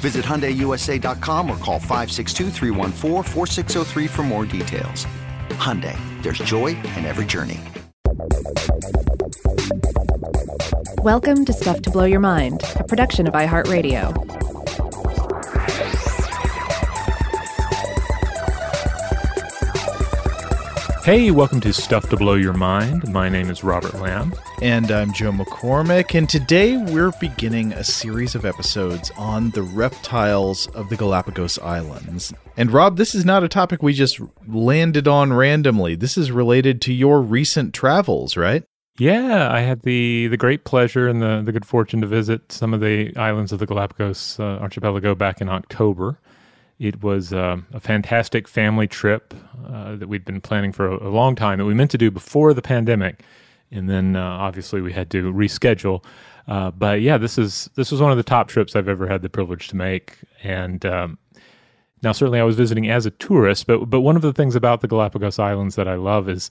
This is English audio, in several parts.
Visit HyundaiUSA.com or call 562 for more details. Hyundai, there's joy in every journey. Welcome to Stuff to Blow Your Mind, a production of iHeartRadio. Hey, welcome to Stuff to Blow Your Mind. My name is Robert Lamb. And I'm Joe McCormick, and today we're beginning a series of episodes on the reptiles of the Galapagos Islands. And Rob, this is not a topic we just landed on randomly. This is related to your recent travels, right? Yeah, I had the the great pleasure and the, the good fortune to visit some of the islands of the Galapagos uh, archipelago back in October. It was uh, a fantastic family trip uh, that we'd been planning for a, a, long time that we meant to do before the pandemic, and then uh, obviously we had to reschedule. Uh, but yeah, this is this was one of the top trips I've ever had the privilege to make, and um, now certainly I was visiting as a tourist, but but one of the things about the Galapagos Islands that I love is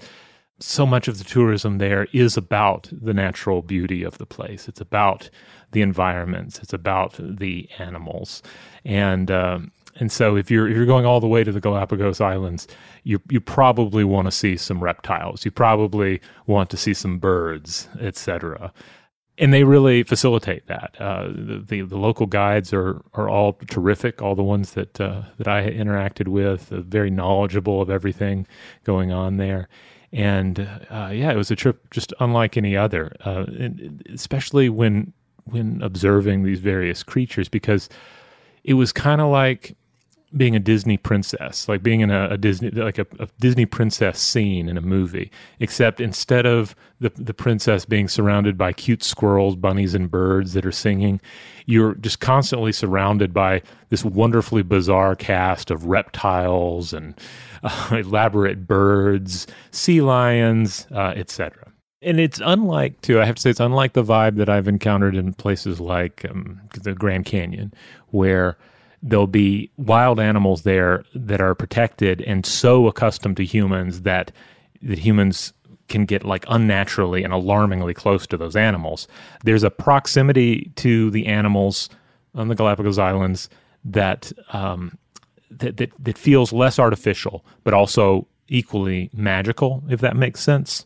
so much of the tourism there is about the natural beauty of the place. It's about the environments. It's about the animals, and um, and so if you're if you're going all the way to the Galapagos Islands, you you probably want to see some reptiles. You probably want to see some birds, etc. And they really facilitate that. Uh, the, the, the local guides are are all terrific. All the ones that uh, that I interacted with, uh, very knowledgeable of everything going on there. And uh, yeah, it was a trip just unlike any other, uh, especially when when observing these various creatures because it was kind of like being a Disney princess, like being in a, a Disney like a, a, Disney princess scene in a movie, except instead of the the princess being surrounded by cute squirrels, bunnies, and birds that are singing, you're just constantly surrounded by this wonderfully bizarre cast of reptiles and uh, elaborate birds, sea lions, uh, etc. And it's unlike, too, I have to say, it's unlike the vibe that I've encountered in places like um, the Grand Canyon, where there'll be wild animals there that are protected and so accustomed to humans that that humans can get like unnaturally and alarmingly close to those animals. There's a proximity to the animals on the Galapagos Islands that um, that, that that feels less artificial, but also equally magical, if that makes sense.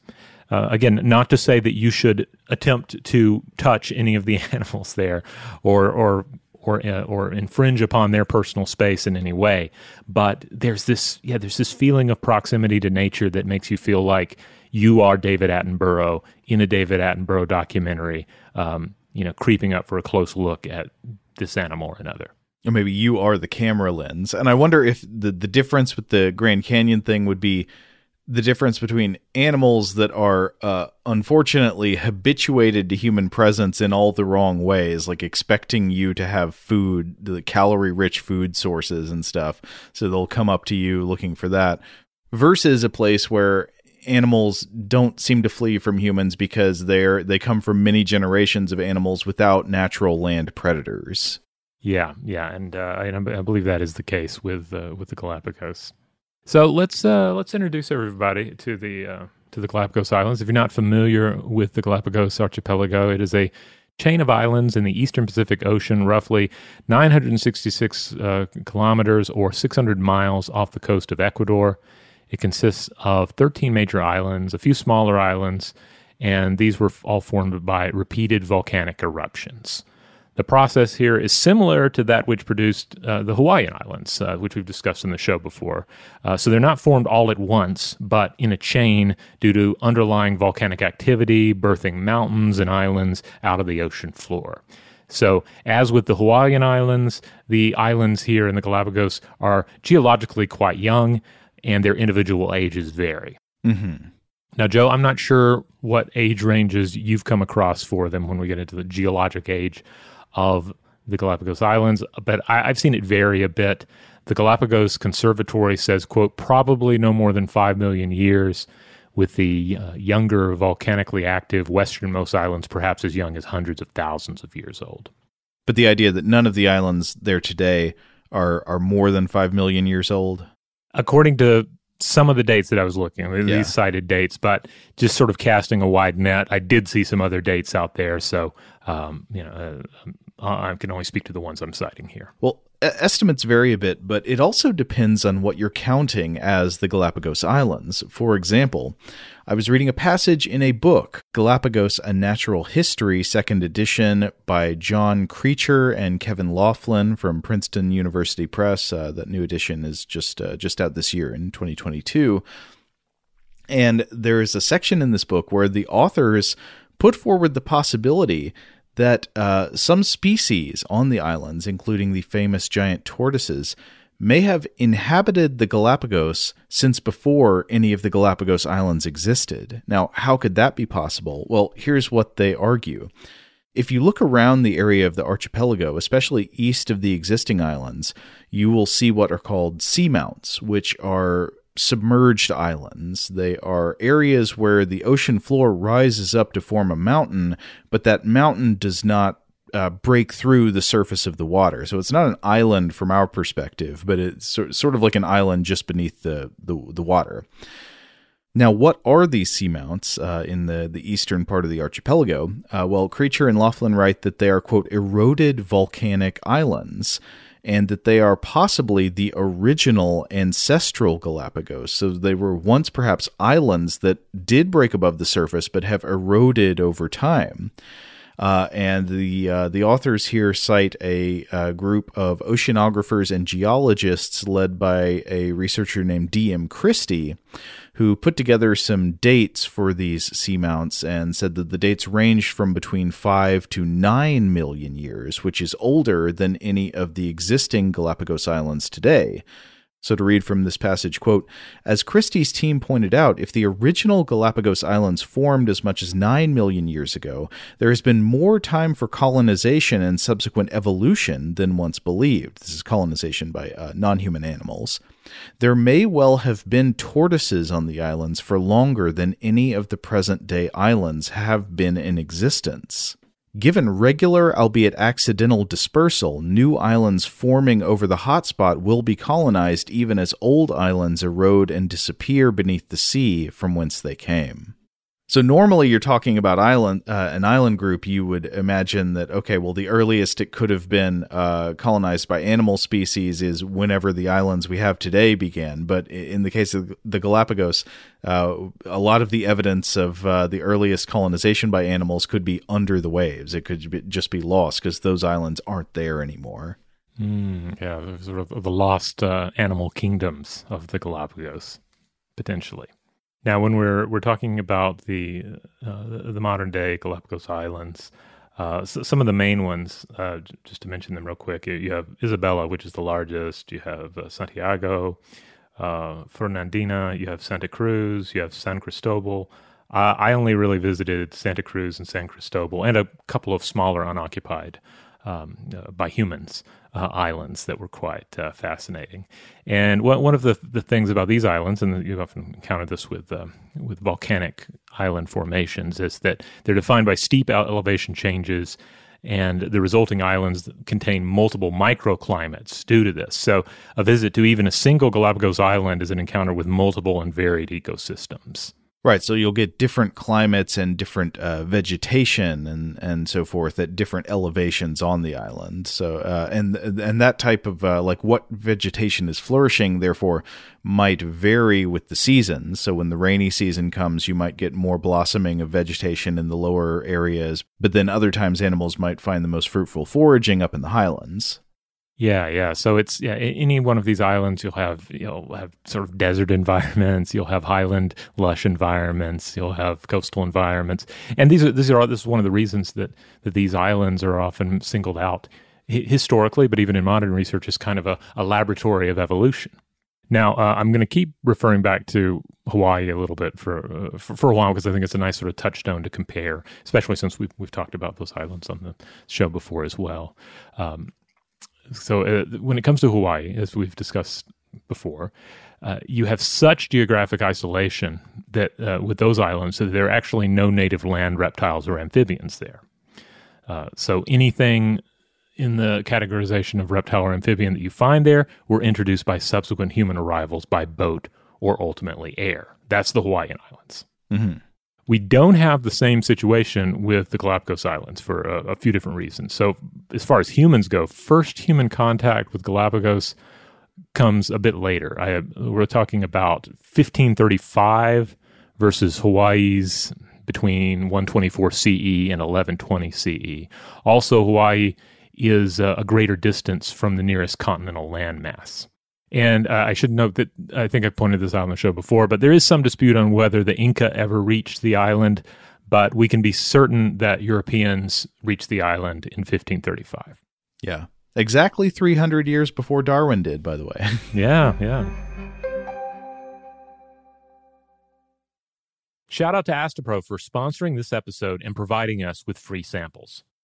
Uh, again, not to say that you should attempt to touch any of the animals there, or or or uh, or infringe upon their personal space in any way. But there's this yeah, there's this feeling of proximity to nature that makes you feel like you are David Attenborough in a David Attenborough documentary. Um, you know, creeping up for a close look at this animal or another. Or maybe you are the camera lens. And I wonder if the the difference with the Grand Canyon thing would be the difference between animals that are uh, unfortunately habituated to human presence in all the wrong ways, like expecting you to have food, the calorie rich food sources and stuff. So they'll come up to you looking for that, versus a place where animals don't seem to flee from humans because they're they come from many generations of animals without natural land predators. Yeah, yeah, and uh, I, I, believe that is the case with uh, with the Galapagos. So let's uh, let's introduce everybody to the uh, to the Galapagos Islands. If you're not familiar with the Galapagos Archipelago, it is a chain of islands in the eastern Pacific Ocean, roughly 966 uh, kilometers or 600 miles off the coast of Ecuador. It consists of 13 major islands, a few smaller islands, and these were all formed by repeated volcanic eruptions. The process here is similar to that which produced uh, the Hawaiian Islands, uh, which we've discussed in the show before. Uh, so they're not formed all at once, but in a chain due to underlying volcanic activity, birthing mountains and islands out of the ocean floor. So, as with the Hawaiian Islands, the islands here in the Galapagos are geologically quite young, and their individual ages vary. Mm-hmm. Now, Joe, I'm not sure what age ranges you've come across for them when we get into the geologic age of the Galapagos Islands, but I, have seen it vary a bit. The Galapagos Conservancy says, quote, probably no more than 5 million years, with the uh, younger volcanically active westernmost islands perhaps as young as hundreds of thousands of years old. But the idea that none of the islands there today are are more than 5 million years old? According to some of the dates that I was looking at, yeah. these cited dates, but just sort of casting a wide net. I did see some other dates out there, so um, you know, uh, I can only speak to the ones I'm citing here. Well, estimates vary a bit, but it also depends on what you're counting as the Galapagos Islands. For example, I was reading a passage in a book, Galapagos: A Natural History, second edition, by John Kricher and Kevin Laughlin from Princeton University Press. Uh, that new edition is just uh, just out this year in 2022. And there is a section in this book where the authors put forward the possibility that uh, some species on the islands, including the famous giant tortoises, may have inhabited the Galapagos since before any of the Galapagos Islands existed. Now, how could that be possible? Well, here's what they argue. If you look around the area of the archipelago, especially east of the existing islands, you will see what are called seamounts, which are submerged islands. They are areas where the ocean floor rises up to form a mountain, but that mountain does not uh, break through the surface of the water. So it's not an island from our perspective, but it's sort of like an island just beneath the, the, the water. Now, what are these seamounts uh, in the, the eastern part of the archipelago? Uh, well, Kricher and Laughlin write that they are, quote, eroded volcanic islands and that they are possibly the original ancestral Galapagos. So they were once perhaps islands that did break above the surface but have eroded over time. Uh, and the uh, the authors here cite a, a, group of oceanographers and geologists led by a researcher named D.M. Christie, who put together some dates for these seamounts and said that the dates ranged from between 5 to 9 million years, which is older than any of the existing Galapagos Islands today. So to read from this passage, quote, as Christie's team pointed out, if the original Galapagos Islands formed as much as 9 million years ago, there has been more time for colonization and subsequent evolution than once believed. This is colonization by uh, non-human animals. There may well have been tortoises on the islands for longer than any of the present day islands have been in existence. Given regular, albeit accidental, dispersal, new islands forming over the hotspot will be colonized even as old islands erode and disappear beneath the sea from whence they came. So normally you're talking about island uh, an island group. You would imagine that okay, well the earliest it could have been uh, colonized by animal species is whenever the islands we have today began. But in the case of the Galapagos, uh, a lot of the evidence of uh, the earliest colonization by animals could be under the waves. It could just be lost because those islands aren't there anymore. Mm, yeah, sort of the lost uh, animal kingdoms of the Galapagos, potentially. Now, when we're we're talking about the uh, the modern day Galapagos Islands, uh, so some of the main ones, uh, just to mention them real quick, you have Isabela, which is the largest. You have uh, Santiago, uh, Fernandina. You have Santa Cruz. You have San Cristobal. I only really visited Santa Cruz and San Cristobal, and a couple of smaller unoccupied um, uh, by humans uh, islands that were quite uh, fascinating. And one, one of the, the things about these islands, and you've often encountered this with um, with volcanic island formations, is that they're defined by steep elevation changes. And the resulting islands contain multiple microclimates due to this. So, a visit to even a single Galapagos island is an encounter with multiple and varied ecosystems. Right, so you'll get different climates and different uh, vegetation and, and so forth at different elevations on the island. So uh, and and that type of uh, like what vegetation is flourishing, therefore, might vary with the seasons. So when the rainy season comes, you might get more blossoming of vegetation in the lower areas, but then other times animals might find the most fruitful foraging up in the highlands. Yeah, yeah. So it's yeah, any one of these islands you'll have you'll have sort of desert environments, you'll have highland lush environments, you'll have coastal environments. And these are these are this is one of the reasons that that these islands are often singled out historically, but even in modern research is kind of a, a laboratory of evolution. Now, uh, I'm going to keep referring back to Hawaii a little bit for, uh, for, for a while because I think it's a nice sort of touchstone to compare, especially since we've we've talked about those islands on the show before as well. Um, so uh, when it comes to Hawaii, as we've discussed before, uh, you have such geographic isolation that uh, with those islands, that there are actually no native land reptiles or amphibians there. Uh, so anything in the categorization of reptile or amphibian that you find there were introduced by subsequent human arrivals by boat or ultimately air. That's the Hawaiian Islands. Mm-hmm. We don't have the same situation with the Galapagos Islands for a, a, few different reasons. So, as far as humans go, first human contact with Galapagos comes a bit later. I, we're talking about 1535 versus Hawaii's between 124 CE and 1120 CE. Also, Hawaii is a, a greater distance from the nearest continental landmass. And uh, I should note that I think I pointed this out on the show before, but there is some dispute on whether the Inca ever reached the island, but we can be certain that Europeans reached the island in 1535. Yeah. Exactly 300 years before Darwin did, by the way. yeah, yeah. Shout out to Astepro for sponsoring this episode and providing us with free samples.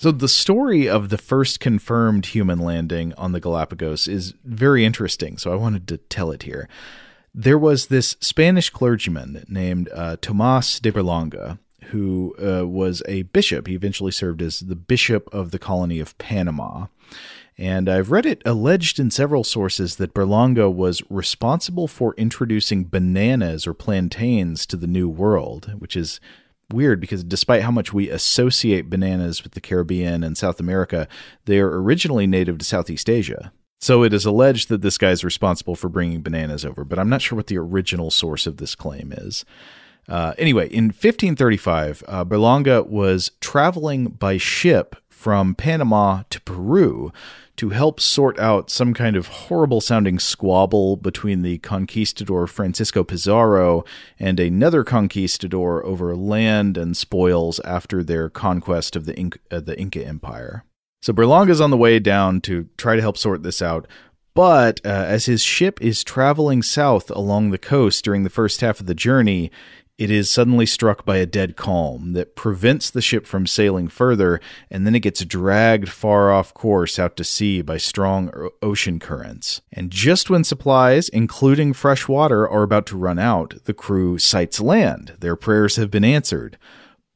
So, the story of the first confirmed human landing on the Galapagos is very interesting, so I wanted to tell it here. There was this Spanish clergyman named uh, Tomas de Berlanga who uh, was a bishop. He eventually served as the bishop of the colony of Panama. And I've read it alleged in several sources that Berlanga was responsible for introducing bananas or plantains to the New World, which is weird because despite how much we associate bananas with the Caribbean and South America, they are originally native to Southeast Asia. So it is alleged that this guy is responsible for bringing bananas over, but I'm not sure what the original source of this claim is. Uh, anyway, in 1535, uh, Berlanga was traveling by ship from Panama to Peru to help sort out some kind of horrible sounding squabble between the conquistador Francisco Pizarro and another conquistador over land and spoils after their conquest of the, Inca, uh, the Inca Empire. So Berlanga's on the way down to try to help sort this out, but uh, as his ship is traveling south along the coast during the first half of the journey, it is suddenly struck by a dead calm that prevents the ship from sailing further, and then it gets dragged far off course out to sea by strong ocean currents. And just when supplies, including fresh water, are about to run out, the crew sights land. Their prayers have been answered.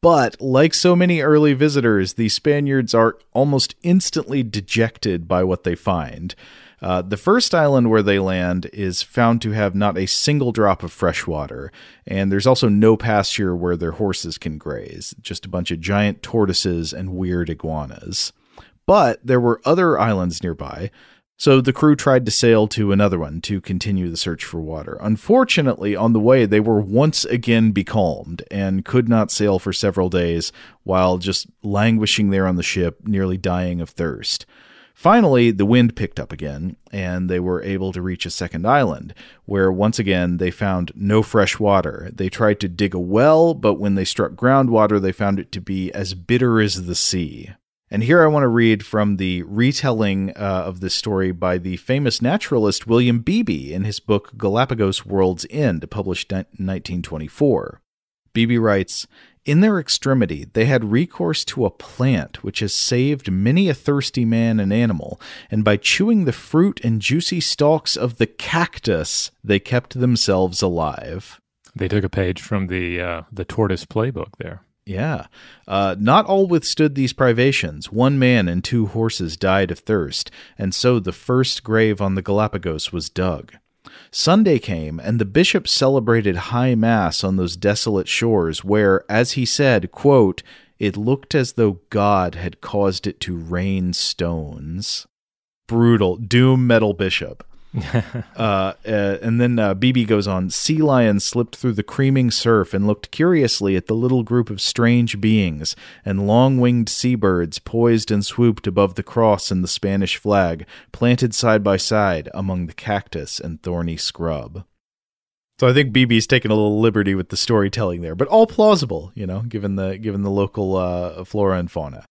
But, like so many early visitors, the Spaniards are almost instantly dejected by what they find. Uh, the first island where they land is found to have not a single drop of fresh water, and there's also no pasture where their horses can graze, just a bunch of giant tortoises and weird iguanas. But there were other islands nearby, so the crew tried to sail to another one to continue the search for water. Unfortunately, on the way, they were once again becalmed and could not sail for several days while just languishing there on the ship, nearly dying of thirst. Finally, the wind picked up again, and they were able to reach a second island, where once again they found no fresh water. They tried to dig a well, but when they struck groundwater, they found it to be as bitter as the sea. And here I want to read from the retelling uh, of this story by the famous naturalist William Beebe in his book Galapagos World's End, published in 1924. Beebe writes in their extremity, they had recourse to a plant which has saved many a thirsty man and animal, and by chewing the fruit and juicy stalks of the cactus, they kept themselves alive. They took a page from the uh, the tortoise playbook there. Yeah. Uh, not all withstood these privations. One man and two horses died of thirst, and so the first grave on the Galapagos was dug. Sunday came, and the bishop celebrated high mass on those desolate shores where, as he said, quote, it looked as though God had caused it to rain stones. Brutal. Doom metal bishop. uh, uh, and then uh, Beebe goes on Sea lions slipped through the creaming surf and looked curiously at the little group of strange beings, and long winged seabirds poised and swooped above the cross and the Spanish flag, planted side by side among the cactus and thorny scrub. So I think Beebe's taken a little liberty with the storytelling there, but all plausible, you know, given the given the local uh, flora and fauna.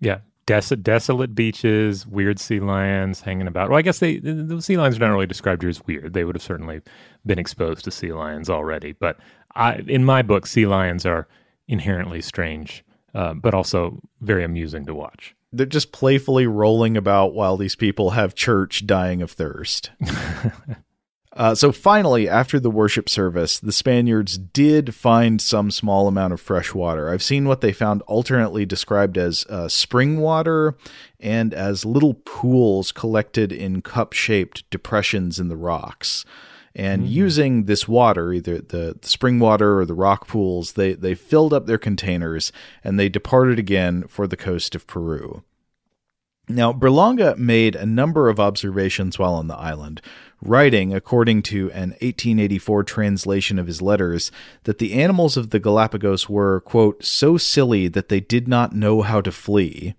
Yeah, Des- desolate beaches, weird sea lions hanging about. Well, I guess they the sea lions are not really described here as weird. They would have certainly been exposed to sea lions already. But I, in my book, sea lions are inherently strange, uh, but also very amusing to watch. They're just playfully rolling about while these people have church dying of thirst. Uh, so finally, after the worship service, the Spaniards did find some small amount of fresh water. I've seen what they found alternately described as uh, spring water and as little pools collected in cup shaped depressions in the rocks. And mm. using this water, either the, the spring water or the rock pools, they, they filled up their containers and they departed again for the coast of Peru. Now, Berlanga made a number of observations while on the island, writing, according to an 1884 translation of his letters, that the animals of the Galapagos were, quote, so silly that they did not know how to flee,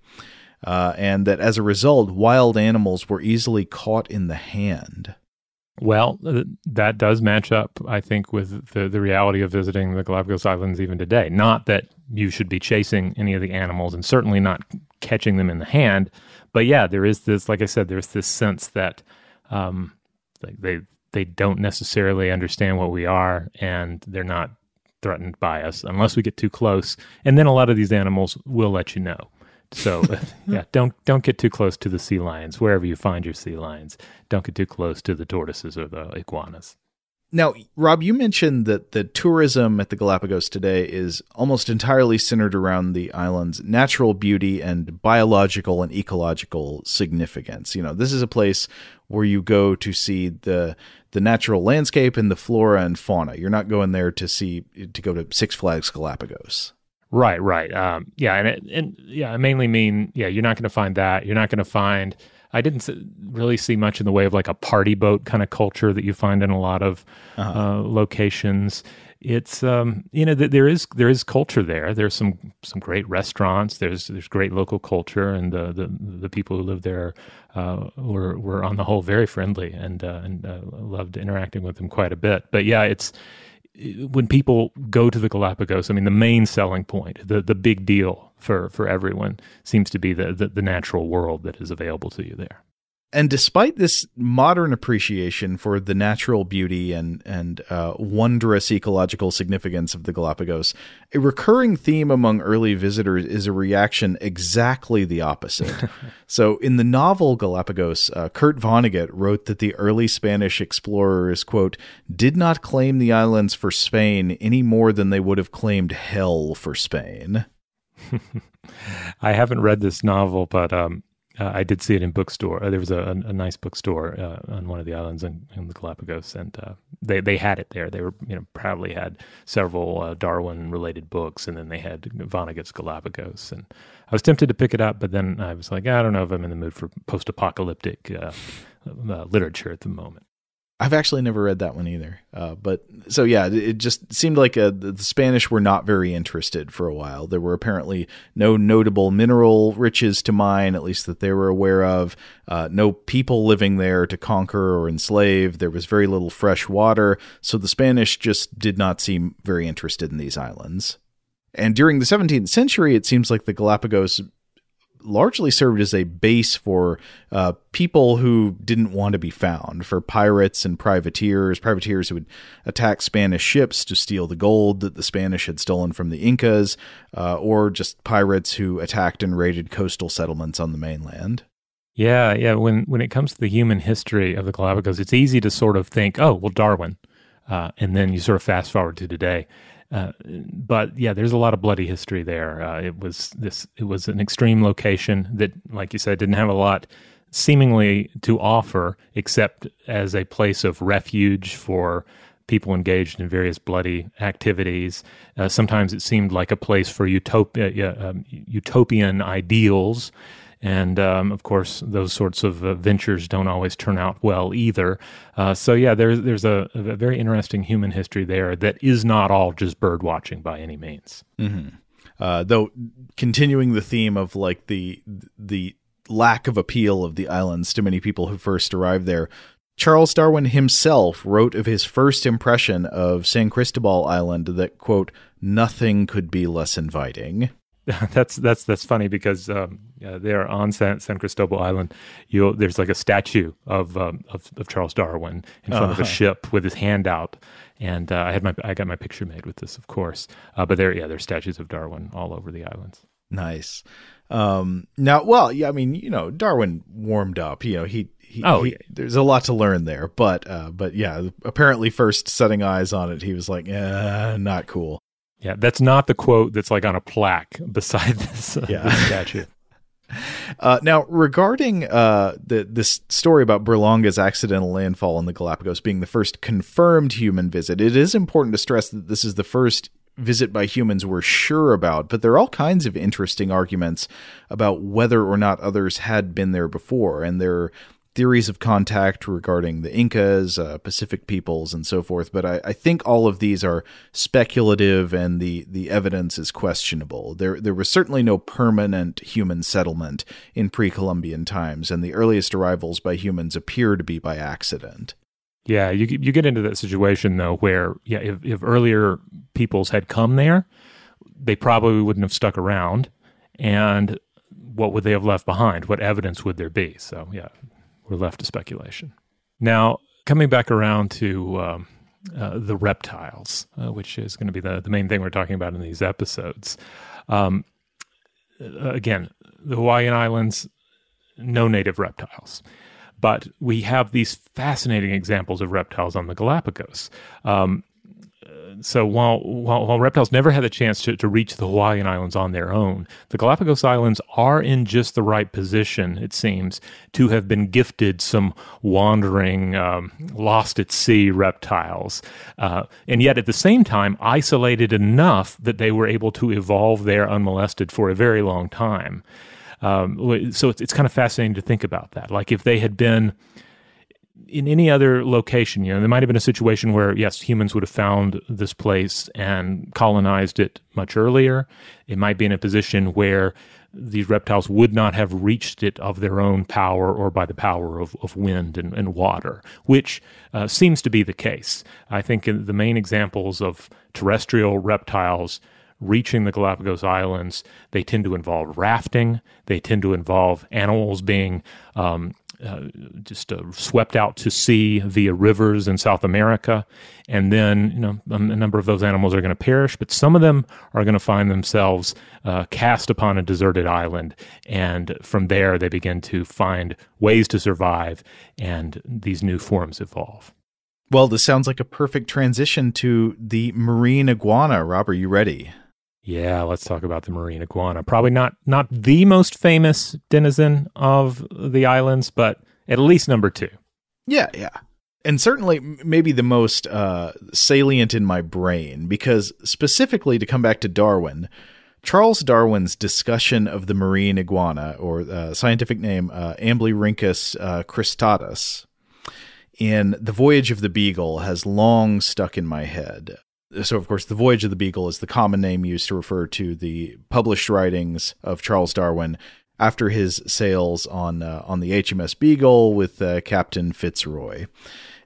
uh, and that as a result, wild animals were easily caught in the hand. Well, uh, that does match up, I think, with the, the reality of visiting the Galapagos Islands even today. Not that you should be chasing any of the animals and certainly not catching them in the hand. But yeah, there is this, like I said, there's this sense that um, they they don't necessarily understand what we are and they're not threatened by us unless we get too close. And then a lot of these animals will let you know. So yeah, don't don't get too close to the sea lions wherever you find your sea lions. Don't get too close to the tortoises or the iguanas. Now, Rob, you mentioned that the tourism at the Galapagos today is almost entirely centered around the island's natural beauty and biological and ecological significance. You know, this is a place where you go to see the the natural landscape and the flora and fauna. You're not going there to see to go to Six Flags Galapagos. Right, right. Um, yeah, and it, and yeah, I mainly mean yeah, you're not going to find that. You're not going to find. I didn't really see much in the way of like a party boat kind of culture that you find in a lot of uh-huh. uh, locations. It's um, you know th- there is there is culture there. There's some some great restaurants. There's there's great local culture, and the the, the people who live there uh, were were on the whole very friendly and uh, and uh, loved interacting with them quite a bit. But yeah, it's when people go to the Galapagos, I mean, the main selling point, the the big deal for for everyone, seems to be the, the, the natural world that is available to you there. And despite this modern appreciation for the natural beauty and and uh, wondrous ecological significance of the Galapagos, a recurring theme among early visitors is a reaction exactly the opposite. so, in the novel Galapagos, uh, Kurt Vonnegut wrote that the early Spanish explorers quote did not claim the islands for Spain any more than they would have claimed hell for Spain. I haven't read this novel, but um, uh, I did see it in bookstore. Uh, there was a, a, a nice bookstore uh, on one of the islands in, in the Galapagos, and uh, they they had it there. They were you know probably had several uh, Darwin related books, and then they had Vonnegut's Galapagos. And I was tempted to pick it up, but then I was like, I don't know if I'm in the mood for post apocalyptic uh, literature at the moment. I've actually never read that one either. Uh, but so yeah, it just seemed like a, uh, the Spanish were not very interested for a while. There were apparently no notable mineral riches to mine, at least that they were aware of. Uh, no people living there to conquer or enslave. There was very little fresh water, so the Spanish just did not seem very interested in these islands. And during the 17th century, it seems like the Galapagos largely served as a base for uh, people who didn't want to be found, for pirates and privateers, privateers who would attack Spanish ships to steal the gold that the Spanish had stolen from the Incas, uh, or just pirates who attacked and raided coastal settlements on the mainland. Yeah, yeah. When when it comes to the human history of the Galapagos, it's easy to sort of think, oh, well, Darwin, uh, and then you sort of fast forward to today. Uh, but yeah, there's a lot of bloody history there. Uh, it was this. It was an extreme location that, like you said, didn't have a lot seemingly to offer except as a place of refuge for people engaged in various bloody activities. Uh, sometimes it seemed like a place for utopia, um, utopian ideals and um, of course, those sorts of uh, ventures don't always turn out well either. Uh, so yeah, there's there's a, a, very interesting human history there that is not all just bird watching by any means. Mm-hmm. Uh, though continuing the theme of like the the lack of appeal of the islands to many people who first arrived there. Charles Darwin himself wrote of his first impression of San Cristobal Island that, quote, nothing could be less inviting. that's that's that's funny because um, yeah, there on San, San Cristobal Island, you there's like a statue of um, of, of, Charles Darwin in front uh-huh. of a uh-huh. ship with his hand out, and uh, I had my I got my picture made with this, of course. Uh, but there, yeah, there's statues of Darwin all over the islands. Nice. Um, now, well, yeah, I mean, you know, Darwin warmed up. You know, he he, Oh, he- there's a lot to learn there. But uh, but yeah, apparently, first setting eyes on it, he was like, eh, not cool. Yeah, that's not the quote that's like on a plaque beside this, uh, Yeah. this statue. Uh, now, regarding uh, the this story about Berlanga's accidental landfall in the Galapagos being the first confirmed human visit, it is important to stress that this is the first visit by humans we're sure about. But there are all kinds of interesting arguments about whether or not others had been there before, and there theories of contact regarding the Incas, uh, Pacific peoples, and so forth. But I, I think all of these are speculative, and the the evidence is questionable. There there was certainly no permanent human settlement in pre-Columbian times, and the earliest arrivals by humans appear to be by accident. Yeah, you you get into that situation though where yeah, if, if earlier peoples had come there, they probably wouldn't have stuck around, and what would they have left behind? What evidence would there be? So yeah, we're left to speculation. Now coming back around to um, uh, the reptiles, uh, which is going to be the the main thing we're talking about in these episodes. Um, uh, again, the Hawaiian Islands, no native reptiles but we have these fascinating examples of reptiles on the Galapagos. Um, so while, while while reptiles never had the chance to, to reach the Hawaiian Islands on their own, the Galapagos Islands are in just the right position, it seems, to have been gifted some wandering, um, lost at sea reptiles, uh, and yet at the same time isolated enough that they were able to evolve there unmolested for a very long time. Um, so it's, it's kind of fascinating to think about that. Like if they had been in any other location, you know, there might have been a situation where, yes, humans would have found this place and colonized it much earlier. It might be in a position where these reptiles would not have reached it of their own power or by the power of, of wind and, and water, which uh, seems to be the case. I think in the main examples of terrestrial reptiles reaching the Galapagos Islands, they tend to involve rafting. They tend to involve animals being um, uh, just uh, swept out to sea via rivers in South America, and then you know a, number of those animals are going to perish, but some of them are going to find themselves uh, cast upon a deserted island, and from there they begin to find ways to survive, and these new forms evolve. Well, this sounds like a perfect transition to the marine iguana. Rob, are you ready? Yeah, let's talk about the marine iguana. Probably not not the most famous denizen of the islands, but at least number two. Yeah, yeah. And certainly maybe the most uh, salient in my brain, because specifically to come back to Darwin, Charles Darwin's discussion of the marine iguana, or uh, scientific name uh, Amblyrhynchus uh, cristatus, in The Voyage of the Beagle has long stuck in my head. So, of course, The Voyage of the Beagle is the common name used to refer to the published writings of Charles Darwin after his sails on uh, on the HMS Beagle with uh, Captain Fitzroy.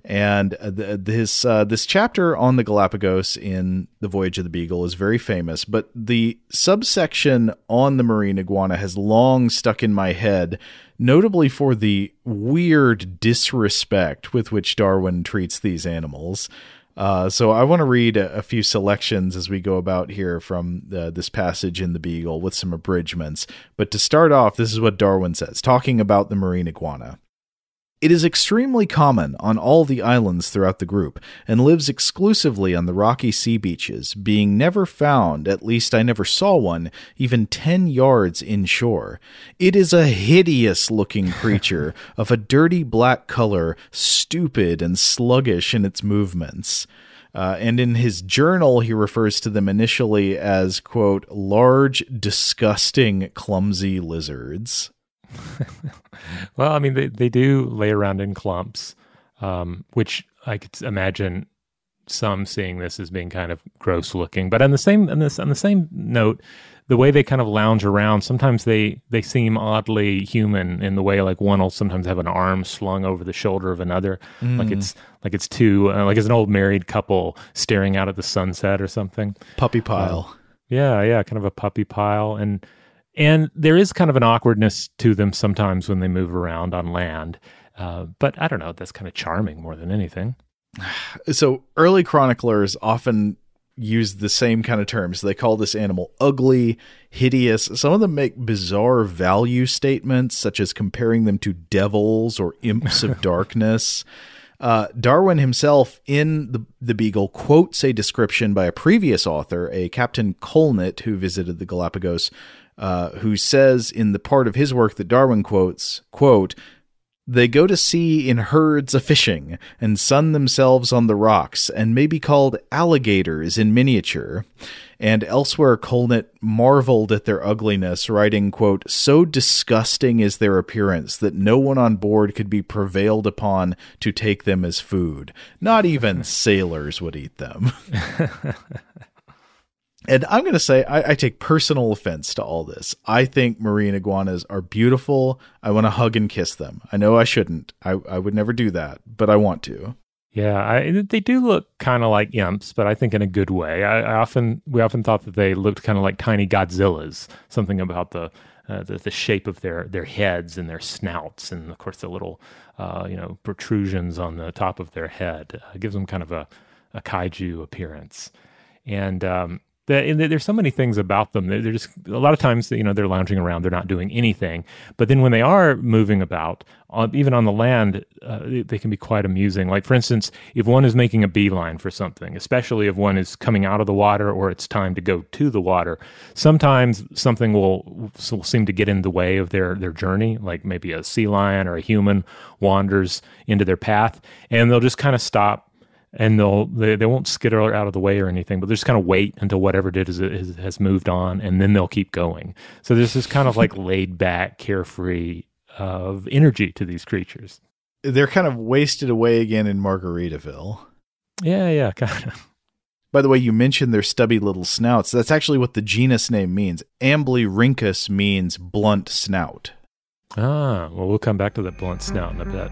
And uh, th- this uh, this chapter on the Galapagos in the Voyage of the Beagle is very famous, but the subsection on the marine iguana has long stuck in my head, notably for the weird disrespect with which Darwin treats these animals. Uh, so I want to read a, a few selections as we go about here from uh, this passage in the Beagle with some abridgments. But to start off, this is what Darwin says, talking about the marine iguana. It is extremely common on all the islands throughout the group, and lives exclusively on the rocky sea beaches, being never found, at least I never saw one, even ten yards inshore. It is a hideous looking creature of a dirty black color, stupid and sluggish in its movements. Uh, and in his journal, he refers to them initially as, quote, large, disgusting, clumsy lizards. Well, I mean, they, they do lay around in clumps, um, which I could imagine some seeing this as being kind of gross looking. But on the same on this on the same note, the way they kind of lounge around, sometimes they they seem oddly human in the way like one will sometimes have an arm slung over the shoulder of another, like it's like it's two uh, like it's an old married couple staring out at the sunset or something. Puppy pile. Yeah, yeah, kind of a puppy pile and and there is kind of an awkwardness to them sometimes when they move around on land. Uh, but I don't know, that's kind of charming more than anything. so early chroniclers often use the same kind of terms. They call this animal ugly, hideous. Some of them make bizarre value statements, such as comparing them to devils or imps of darkness. Uh, Darwin himself in the, the Beagle quotes a description by a previous author, a Captain Colnett, who visited the Galapagos, uh, who says in the part of his work that Darwin quotes, quote, they go to sea in herds a fishing and sun themselves on the rocks and may be called alligators in miniature. And elsewhere, Colnett marveled at their ugliness, writing, quote, So disgusting is their appearance that no one on board could be prevailed upon to take them as food. Not even sailors would eat them. And I'm going to say I, I, take personal offense to all this. I think marine iguanas are beautiful. I want to hug and kiss them. I know I shouldn't. I, I would never do that, but I want to. Yeah, I, they do look kind of like imps, but I think in a good way. I, often we often thought that they looked kind of like tiny Godzillas. Something about the, uh, the, the shape of their their heads and their snouts, and of course the little uh, you know protrusions on the top of their head uh, gives them kind of a, a kaiju appearance. And um, that there's so many things about them. They're just a lot of times, you know, they're lounging around, they're not doing anything. But then when they are moving about, even on the land, uh, they can be quite amusing. Like for instance, if one is making a beeline for something, especially if one is coming out of the water or it's time to go to the water, sometimes something will, will seem to get in the way of their their journey. Like maybe a sea lion or a human wanders into their path, and they'll just kind of stop and they'll they, they won't skitter out of the way or anything but they just kind of wait until whatever it is, is has moved on and then they'll keep going so there's this kind of like laid back carefree of energy to these creatures they're kind of wasted away again in margaritaville yeah yeah kind of by the way, you mentioned their stubby little snouts. That's actually what the genus name means. Amblyrhynchus means blunt snout. Ah, well, we'll come back to that blunt snout in a bit.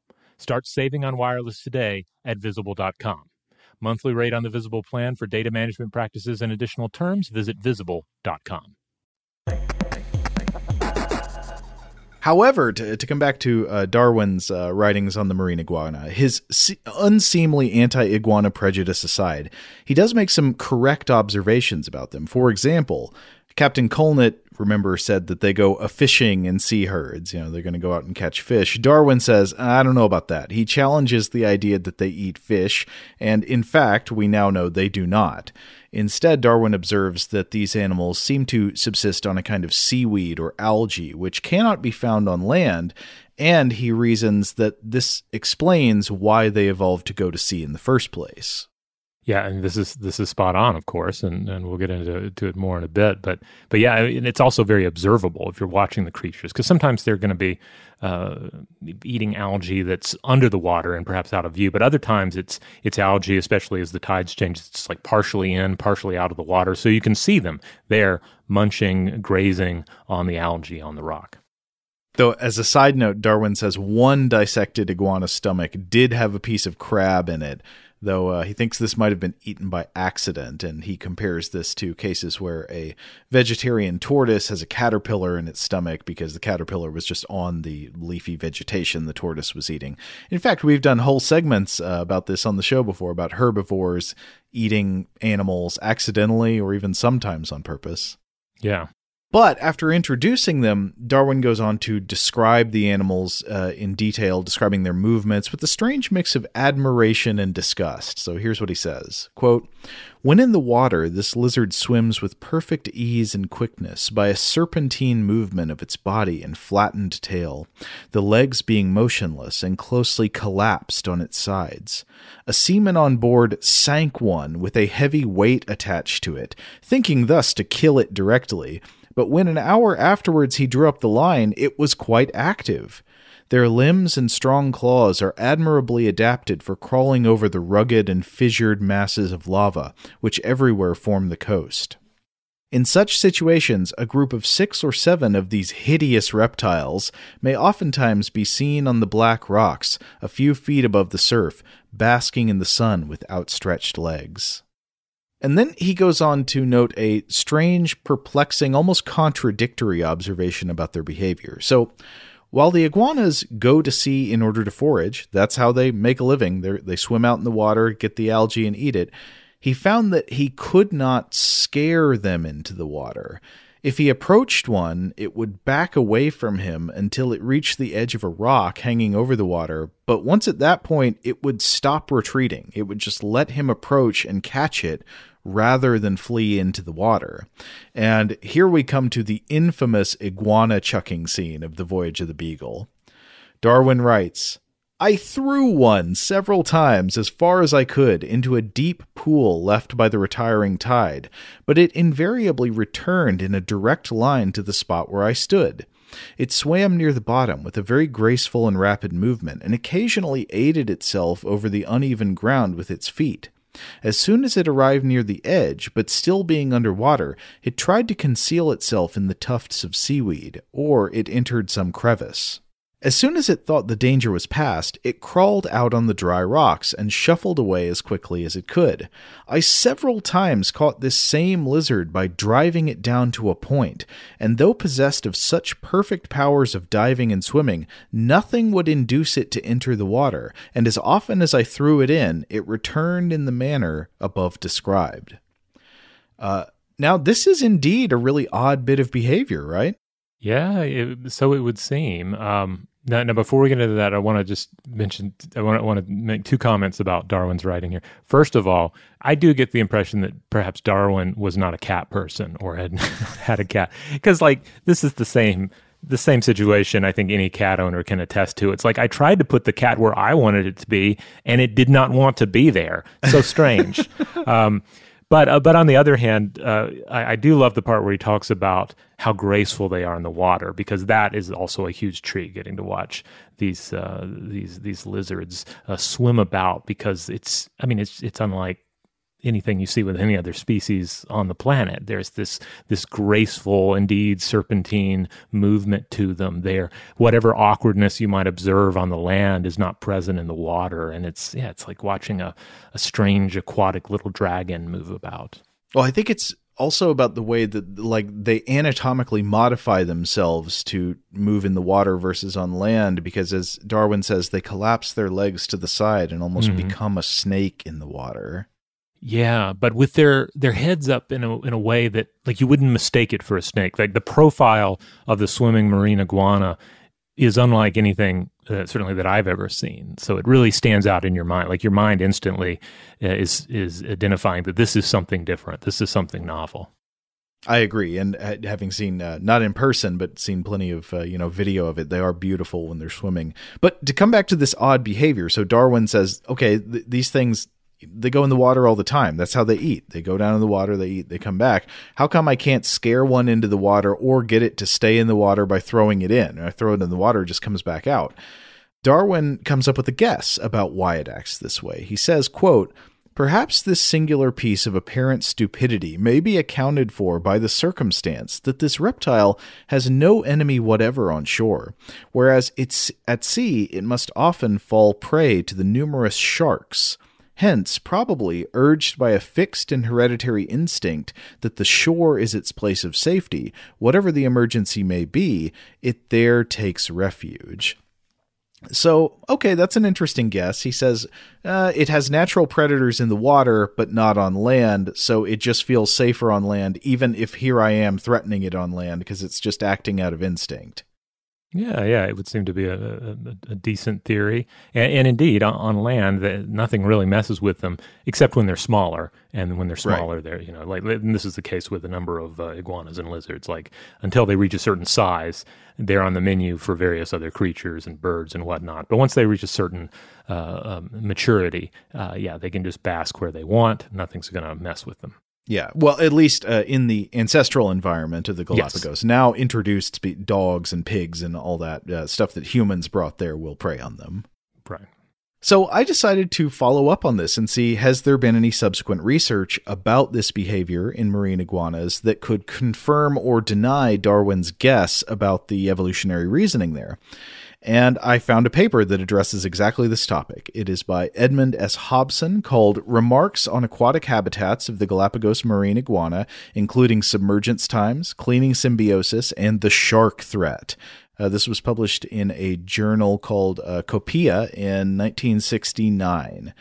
Start saving on wireless today at visible.com. Monthly rate on the Visible plan for data management practices and additional terms, visit visible.com. However, to, to come back to uh, Darwin's uh, writings on the marine iguana, his se- unseemly anti iguana prejudice aside, he does make some correct observations about them. For example, Captain Colnett, remember, said that they go a fishing in sea herds. You know, they're going to go out and catch fish. Darwin says, I don't know about that. He challenges the idea that they eat fish, and in fact, we now know they do not. Instead, Darwin observes that these animals seem to subsist on a kind of seaweed or algae, which cannot be found on land, and he reasons that this explains why they evolved to go to sea in the first place. Yeah, and this is this is spot on, of course, and, and we'll get into to it more in a bit. But but yeah, it's also very observable if you're watching the creatures because sometimes they're going to be uh, eating algae that's under the water and perhaps out of view, but other times it's it's algae, especially as the tides change. It's like partially in, partially out of the water, so you can see them there munching, grazing on the algae on the rock. Though, as a side note, Darwin says one dissected iguana stomach did have a piece of crab in it, though uh, he thinks this might have been eaten by accident, and he compares this to cases where a vegetarian tortoise has a caterpillar in its stomach because the caterpillar was just on the leafy vegetation the tortoise was eating. In fact, we've done whole segments uh, about this on the show before about herbivores eating animals accidentally or even sometimes on purpose. Yeah. But after introducing them, Darwin goes on to describe the animals uh, in detail, describing their movements with a strange mix of admiration and disgust. So here's what he says Quote, When in the water, this lizard swims with perfect ease and quickness by a serpentine movement of its body and flattened tail, the legs being motionless and closely collapsed on its sides. A seaman on board sank one with a heavy weight attached to it, thinking thus to kill it directly but when an hour afterwards he drew up the line, it was quite active. Their limbs and strong claws are admirably adapted for crawling over the rugged and fissured masses of lava, which everywhere form the coast. In such situations, a group of six or seven of these hideous reptiles may oftentimes be seen on the black rocks, a few feet above the surf, basking in the sun with outstretched legs. And then he goes on to note a strange, perplexing, almost contradictory observation about their behavior. So, while the iguanas go to sea in order to forage, that's how they make a living. They're, they swim out in the water, get the algae, and eat it. He found that he could not scare them into the water. If he approached one, it would back away from him until it reached the edge of a rock hanging over the water, but once at that point, it would stop retreating. It would just let him approach and catch it rather than flee into the water. And here we come to the infamous iguana chucking scene of the Voyage of the Beagle. Darwin writes, I threw one several times as far as I could into a deep pool left by the retiring tide, but it invariably returned in a direct line to the spot where I stood. It swam near the bottom with a very graceful and rapid movement, and occasionally aided itself over the uneven ground with its feet. As soon as it arrived near the edge, but still being under water, it tried to conceal itself in the tufts of seaweed, or it entered some crevice. As soon as it thought the danger was past, it crawled out on the dry rocks and shuffled away as quickly as it could. I several times caught this same lizard by driving it down to a point, and though possessed of such perfect powers of diving and swimming, nothing would induce it to enter the water, and as often as I threw it in, it returned in the manner above described. Uh, now, this is indeed a really odd bit of behavior, right? Yeah, it, so it would seem. Um, now, now, before we get into that, I want to just mention, I want to, want to make two comments about Darwin's writing here. First of all, I do get the impression that perhaps Darwin was not a cat person or had had a cat, because like this is the same the same situation I think any cat owner can attest to. It's like I tried to put the cat where I wanted it to be, and it did not want to be there. So strange. um, but uh, but on the other hand, uh, I, I, do love the part where he talks about how graceful they are in the water because that is also a huge treat getting to watch these uh, these these lizards uh, swim about because it's I mean it's it's unlike anything you see with any other species on the planet. There's this this graceful, indeed serpentine movement to them. There, whatever awkwardness you might observe on the land is not present in the water, and it's yeah, it's like watching a, a strange aquatic little dragon move about. Well, I think it's also about the way that like they anatomically modify themselves to move in the water versus on land because as Darwin says they collapse their legs to the side and almost mm-hmm. become a snake in the water. Yeah, but with their their heads up in a in a way that like you wouldn't mistake it for a snake. Like the profile of the swimming marine iguana is unlike anything uh, certainly that I've ever seen. So it really stands out in your mind. Like your mind instantly uh, is is identifying that this is something different. This is something novel. I agree, and uh, having seen uh, not in person, but seen plenty of uh, you know video of it, they are beautiful when they're swimming. But to come back to this odd behavior, so Darwin says, okay, th- these things they go in the water all the time. That's how they eat. They go down in the water, they eat, they come back. How come I can't scare one into the water or get it to stay in the water by throwing it in? I throw it in the water, it just comes back out. Darwin comes up with a guess about why it acts this way. He says, quote, Perhaps this singular piece of apparent stupidity may be accounted for by the circumstance that this reptile has no enemy whatever on shore, whereas it's at sea it must often fall prey to the numerous sharks Hence, probably urged by a fixed and hereditary instinct that the shore is its place of safety, whatever the emergency may be, it there takes refuge. So, okay, that's an interesting guess. He says uh, it has natural predators in the water, but not on land, so it just feels safer on land, even if here I am threatening it on land, because it's just acting out of instinct. Yeah, yeah, it would seem to be a, a, a decent theory, and, and indeed, on, on land, the, nothing really messes with them except when they're smaller. And when they're smaller, right. they're you know like this is the case with a number of uh, iguanas and lizards. Like until they reach a certain size, they're on the menu for various other creatures and birds and whatnot. But once they reach a certain uh, um, maturity, uh, yeah, they can just bask where they want. Nothing's going to mess with them. Yeah, well, at least uh, in the ancestral environment of the Galapagos, yes. now introduced dogs and pigs and all that uh, stuff that humans brought there will prey on them. Right. So I decided to follow up on this and see has there been any subsequent research about this behavior in marine iguanas that could confirm or deny Darwin's guess about the evolutionary reasoning there. And I found a paper that addresses exactly this topic. It is by Edmund S. Hobson called Remarks on Aquatic Habitats of the Galapagos Marine Iguana, including submergence times, cleaning symbiosis, and the shark threat. Uh, this was published in a journal called uh, Copeia in 1969.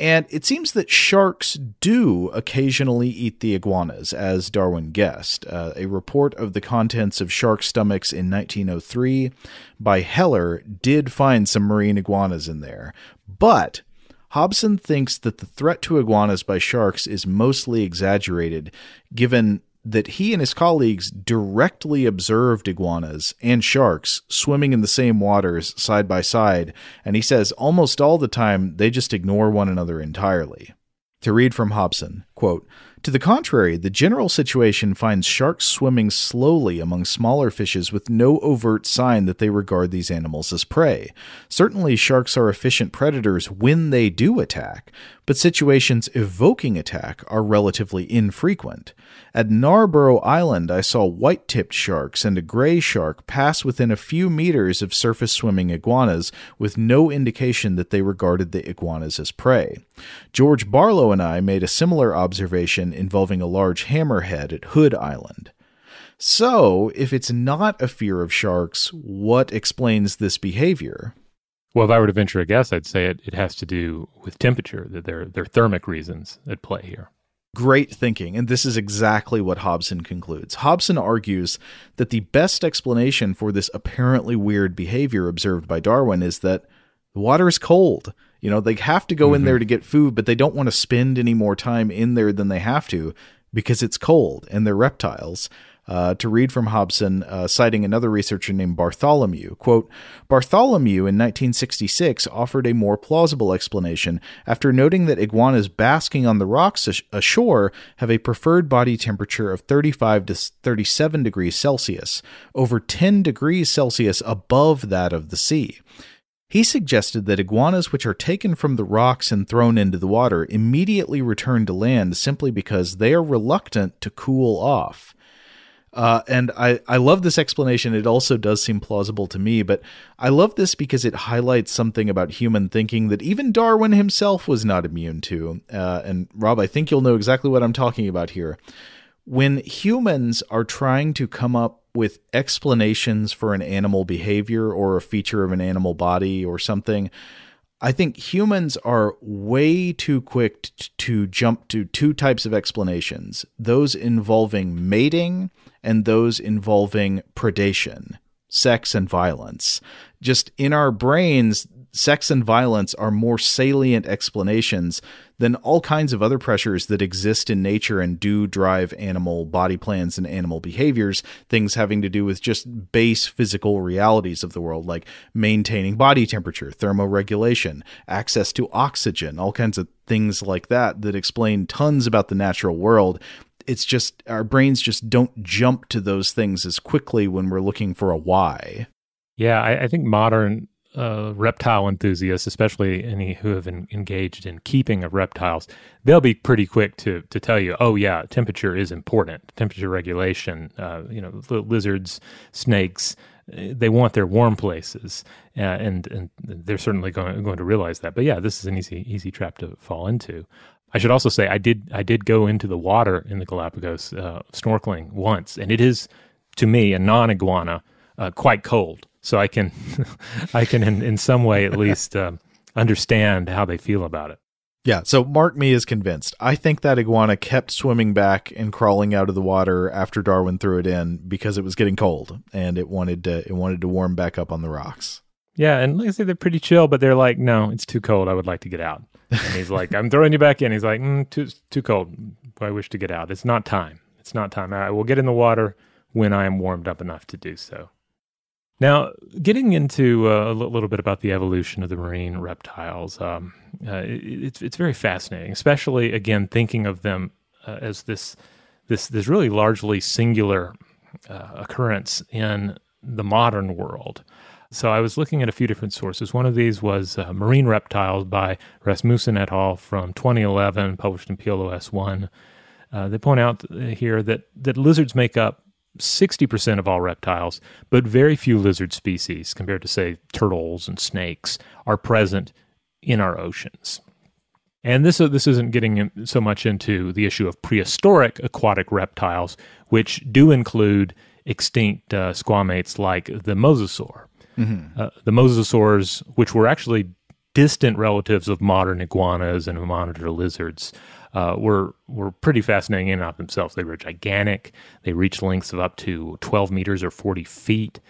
And it seems that sharks do occasionally eat the iguanas, as Darwin guessed. Uh, a report of the contents of shark stomachs in 1903 by Heller did find some marine iguanas in there. But Hobson thinks that the threat to iguanas by sharks is mostly exaggerated, given that he and his colleagues directly observed iguanas and sharks swimming in the same waters side by side, and he says almost all the time they just ignore one another entirely. To read from Hobson, quote, to the contrary, the general situation finds sharks swimming slowly among smaller fishes with no overt sign that they regard these animals as prey. Certainly, sharks are efficient predators when they do attack, but situations evoking attack are relatively infrequent. At Narborough Island, I saw white tipped sharks and a gray shark pass within a few meters of surface swimming iguanas with no indication that they regarded the iguanas as prey. George Barlow and I made a similar observation involving a large hammerhead at Hood Island. So, if it's not a fear of sharks, what explains this behavior? Well, if I were to venture a guess, I'd say it, it has to do with temperature, that there, there are thermic reasons at play here. Great thinking, and this is exactly what Hobson concludes. Hobson argues that the best explanation for this apparently weird behavior observed by Darwin is that the water is cold. You know, they have to go mm-hmm. in there to get food, but they don't want to spend any more time in there than they have to because it's cold and they're reptiles. Uh, to read from Hobson, uh, citing another researcher named Bartholomew, quote, Bartholomew in 1966 offered a more plausible explanation after noting that iguanas basking on the rocks ashore have a preferred body temperature of 35 to 37 degrees Celsius, over 10 degrees Celsius above that of the sea. He suggested that iguanas which are taken from the rocks and thrown into the water immediately return to land simply because they are reluctant to cool off. Uh, and I, I love this explanation. It also does seem plausible to me, but I love this because it highlights something about human thinking that even Darwin himself was not immune to. Uh, and Rob, I think you'll know exactly what I'm talking about here. When humans are trying to come up with explanations for an animal behavior or a feature of an animal body or something. I think humans are way too quick to jump to two types of explanations those involving mating and those involving predation, sex, and violence. Just in our brains, sex and violence are more salient explanations than all kinds of other pressures that exist in nature and do drive animal body plans and animal behaviors, things having to do with just base physical realities of the world, like maintaining body temperature, thermoregulation, access to oxygen, all kinds of things like that that explain tons about the natural world. It's just our brains just don't jump to those things as quickly when we're looking for a why. Yeah, I, I think modern uh, reptile enthusiasts, especially any who have in, engaged in keeping of reptiles, they'll be pretty quick to to tell you, oh yeah, temperature is important. Temperature regulation. Uh, you know, lizards, snakes, they want their warm places, uh, and and they're certainly going going to realize that. But yeah, this is an easy easy trap to fall into. I should also say I did I did go into the water in the Galapagos uh, snorkeling once, and it is to me a non iguana uh, quite cold so I can I can in, in some way at least uh, understand how they feel about it. Yeah, so Mark me is convinced. I think that iguana kept swimming back and crawling out of the water after Darwin threw it in because it was getting cold and it wanted to it wanted to warm back up on the rocks. Yeah, and like I say, they're pretty chill, but they're like, no, it's too cold. I would like to get out. And he's like, I'm throwing you back in. He's like, mm, too too cold. I wish to get out. It's not time. It's not time. I will get in the water when I am warmed up enough to do so. Now, getting into uh, a little bit about the evolution of the marine reptiles, um, uh, it, it's it's very fascinating, especially again thinking of them uh, as this this this really largely singular uh, occurrence in the modern world. So I was looking at a few different sources. One of these was uh, Marine Reptiles by Rasmussen et al. from 2011, published in PLOS One. Uh, they point out here that that lizards make up 60% of all reptiles, but very few lizard species, compared to, say, turtles and snakes, are present in our oceans. And this, this isn't getting so much into the issue of prehistoric aquatic reptiles, which do include extinct uh, squamates like the mosasaur. Mm-hmm. Uh, the mosasaurs, which were actually distant relatives of modern iguanas and monitor lizards, uh, were were pretty fascinating in and of themselves. They were gigantic. They reached lengths of up to 12 meters or 40 feet.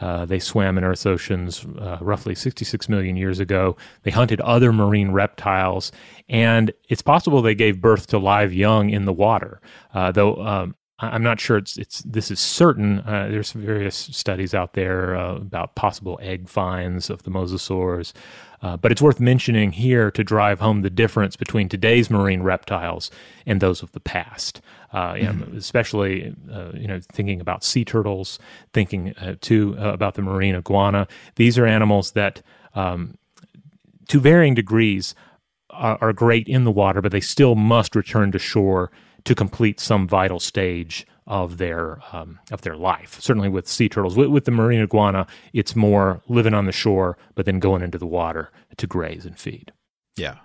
Uh, they swam in Earth's oceans uh, roughly 66 million years ago. They hunted other marine reptiles, and it's possible they gave birth to live young in the water. Uh, though um, I'm not sure it's it's this is certain. Uh, there's various studies out there uh, about possible egg finds of the mosasaurs. Uh, but it's worth mentioning here to drive home the difference between today's marine reptiles and those of the past. Uh, mm-hmm. know, especially, uh, you know, thinking about sea turtles, thinking uh, too uh, about the marine iguana. These are animals that, um, to varying degrees, are, are great in the water, but they still must return to shore to complete some vital stage of their um, of their life. Certainly with sea turtles, with, with, the marine iguana, it's more living on the shore, but then going into the water to graze and feed. Yeah.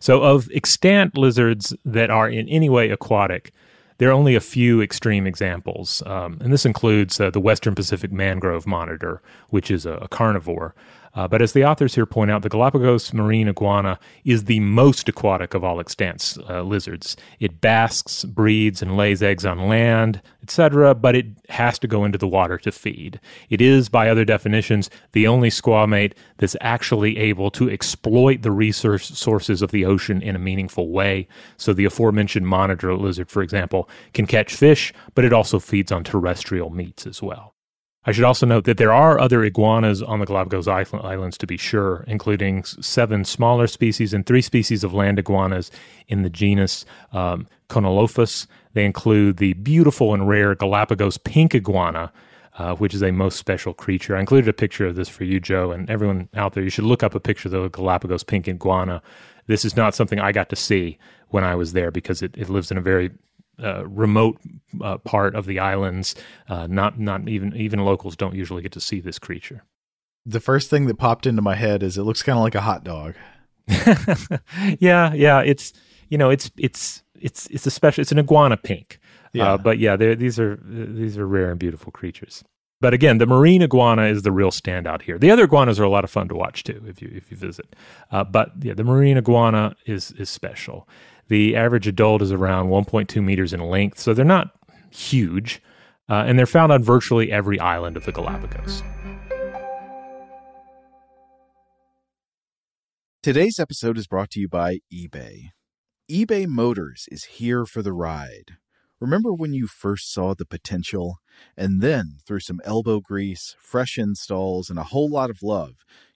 So of extant lizards that are in any way aquatic, there are only a few extreme examples, um, and this includes uh, the Western Pacific mangrove monitor, which is a, a carnivore. Uh, but as the authors here point out, the Galapagos marine iguana is the most aquatic of all extant uh, lizards. It basks, breeds, and lays eggs on land, etc., but it has to go into the water to feed. It is, by other definitions, the only squamate that's actually able to exploit the resource sources of the ocean in a meaningful way. So the aforementioned monitor lizard, for example, can catch fish, but it also feeds on terrestrial meats as well. I should also note that there are other iguanas on the Galapagos Islands to be sure, including seven smaller species and three species of land iguanas in the genus um, Conolophus. They include the beautiful and rare Galapagos pink iguana, uh, which is a most special creature. I included a picture of this for you, Joe, and everyone out there. You should look up a picture of the Galapagos pink iguana. This is not something I got to see when I was there because it, it lives in a very uh, remote uh, part of the islands. Uh, not not even even locals don't usually get to see this creature. The first thing that popped into my head is it looks kind of like a hot dog. yeah, yeah. It's you know it's it's it's it's a special. It's an iguana pink. Yeah. Uh, but yeah, these are these are rare and beautiful creatures. But again, the marine iguana is the real standout here. The other iguanas are a lot of fun to watch too, if you if you visit. Uh, but yeah, the marine iguana is is special. The average adult is around 1.2 meters in length, so they're not huge, uh, and they're found on virtually every island of the Galapagos. Today's episode is brought to you by eBay. eBay Motors is here for the ride. Remember when you first saw the potential? And then, through some elbow grease, fresh installs, and a whole lot of love,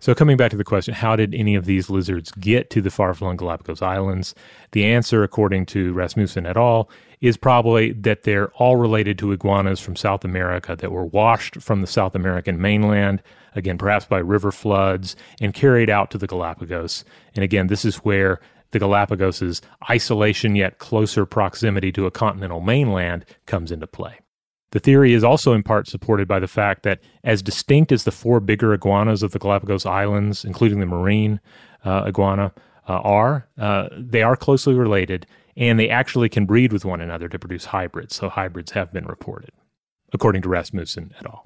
So, coming back to the question, how did any of these lizards get to the far flung Galapagos Islands? The answer, according to Rasmussen et al., is probably that they're all related to iguanas from South America that were washed from the South American mainland, again, perhaps by river floods, and carried out to the Galapagos. And again, this is where the Galapagos' isolation yet closer proximity to a continental mainland comes into play. The theory is also in part supported by the fact that, as distinct as the four bigger iguanas of the Galapagos Islands, including the marine uh, iguana, uh, are, uh, they are closely related and they actually can breed with one another to produce hybrids. So, hybrids have been reported, according to Rasmussen et al.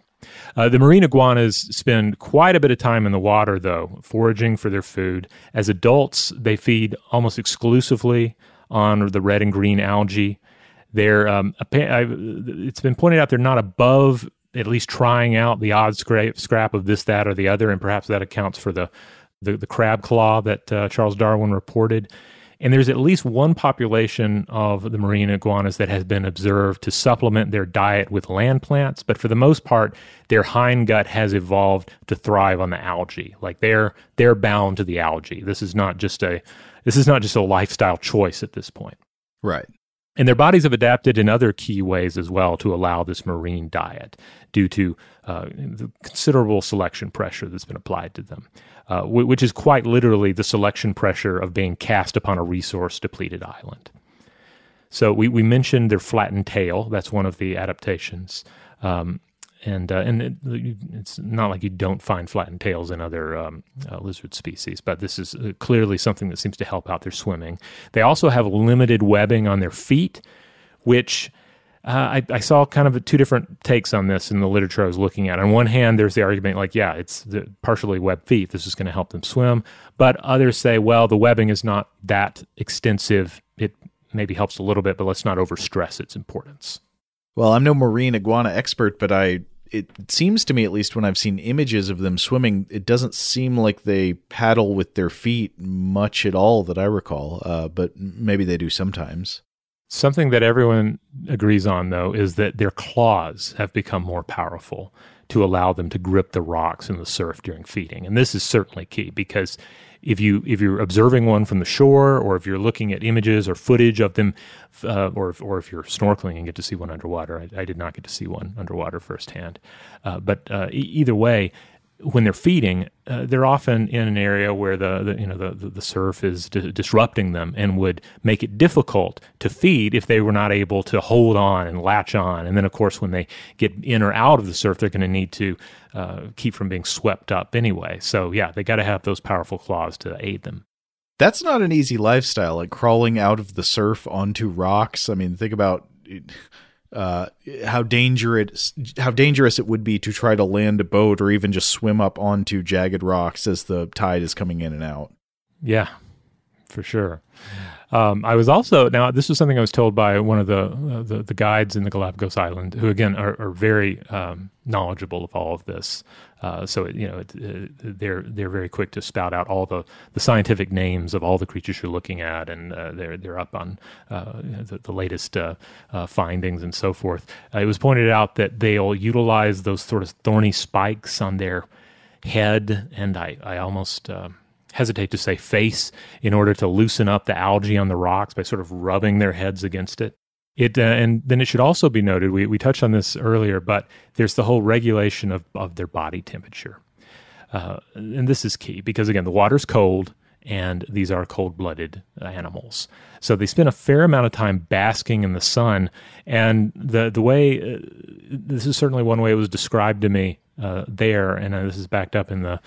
Uh, the marine iguanas spend quite a bit of time in the water, though, foraging for their food. As adults, they feed almost exclusively on the red and green algae. They're, um, it's been pointed out they're not above at least trying out the odd scrap, scrap of this, that, or the other, and perhaps that accounts for the the, the crab claw that uh, Charles Darwin reported. And there's at least one population of the marine iguanas that has been observed to supplement their diet with land plants, but for the most part, their hind gut has evolved to thrive on the algae. Like they're they're bound to the algae. This is not just a this is not just a lifestyle choice at this point. Right. And their bodies have adapted in other key ways as well to allow this marine diet due to uh, the considerable selection pressure that's been applied to them uh, which is quite literally the selection pressure of being cast upon a resource depleted island. So we, we mentioned their flattened tail. That's one of the adaptations. Um, and uh, and it, it's not like you don't find flattened tails in other um, uh, lizard species, but this is uh, clearly something that seems to help out their swimming. They also have limited webbing on their feet, which uh, I, I, saw kind of two different takes on this in the literature I was looking at. On one hand, there's the argument like, yeah, it's the partially webbed feet. This is going to help them swim. But others say, well, the webbing is not that extensive. It maybe helps a little bit, but let's not overstress its importance. Well, I'm no marine iguana expert, but I it seems to me, at least when I've seen images of them swimming, it doesn't seem like they paddle with their feet much at all that I recall. Uh, but maybe they do sometimes. Something that everyone agrees on, though, is that their claws have become more powerful to allow them to grip the rocks in the surf during feeding. And this is certainly key because if you if you're observing one from the shore, or if you're looking at images or footage of them, uh, or if, or if you're snorkeling and get to see one underwater, I, I did not get to see one underwater firsthand. Uh, but uh, e- either way, when they're feeding, uh, they're often in an area where the, the you know the, the, surf is di- disrupting them and would make it difficult to feed if they were not able to hold on and latch on. And then, of course, when they get in or out of the surf, they're going to need to uh, keep from being swept up anyway. So yeah, they got to have those powerful claws to aid them. That's not an easy lifestyle, like crawling out of the surf onto rocks. I mean, think about uh, how dangerous how dangerous it would be to try to land a boat or even just swim up onto jagged rocks as the tide is coming in and out. Yeah, for sure. Um, I was also now this was something I was told by one of the uh, the, the, guides in the Galapagos Island, who again are, are very um, knowledgeable of all of this. Uh, so it, you know it, it, they're they're very quick to spout out all the, the scientific names of all the creatures you're looking at, and uh, they're they're up on uh, the, the, latest uh, uh, findings and so forth. it was pointed out that they'll utilize those sort of thorny spikes on their head, and I I almost hesitate to say face in order to loosen up the algae on the rocks by sort of rubbing their heads against it. It uh, and then it should also be noted we we touched on this earlier, but there's the whole regulation of of their body temperature, uh, and this is key because again the water's cold and these are cold blooded animals, so they spend a fair amount of time basking in the sun. And the the way uh, this is certainly one way it was described to me uh, there, and uh, this is backed up in the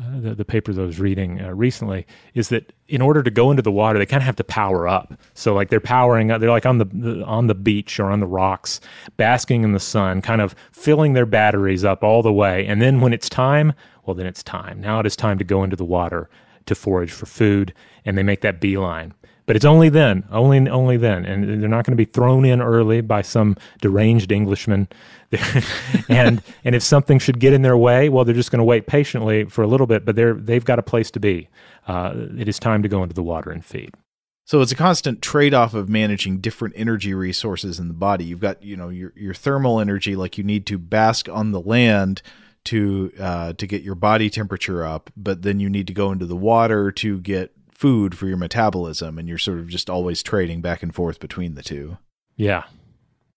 uh, the, the papers I was reading uh, recently is that in order to go into the water, they kind of have to power up. So like they're powering up, they're like on the, the, on the beach or on the rocks, basking in the sun, kind of filling their batteries up all the way. And then when it's time, well, then it's time. Now it is time to go into the water to forage for food, and they make that beeline. But it's only then, only only then, and they're not going to be thrown in early by some deranged Englishman. and and if something should get in their way, well, they're just going to wait patiently for a little bit. But they're they've got a place to be. Uh, it is time to go into the water and feed. So it's a constant trade-off of managing different energy resources in the body. You've got, you know, your your thermal energy like you need to bask on the land to uh, to get your body temperature up, but then you need to go into the water to get food for your metabolism, and you're sort of just always trading back and forth between the two. Yeah.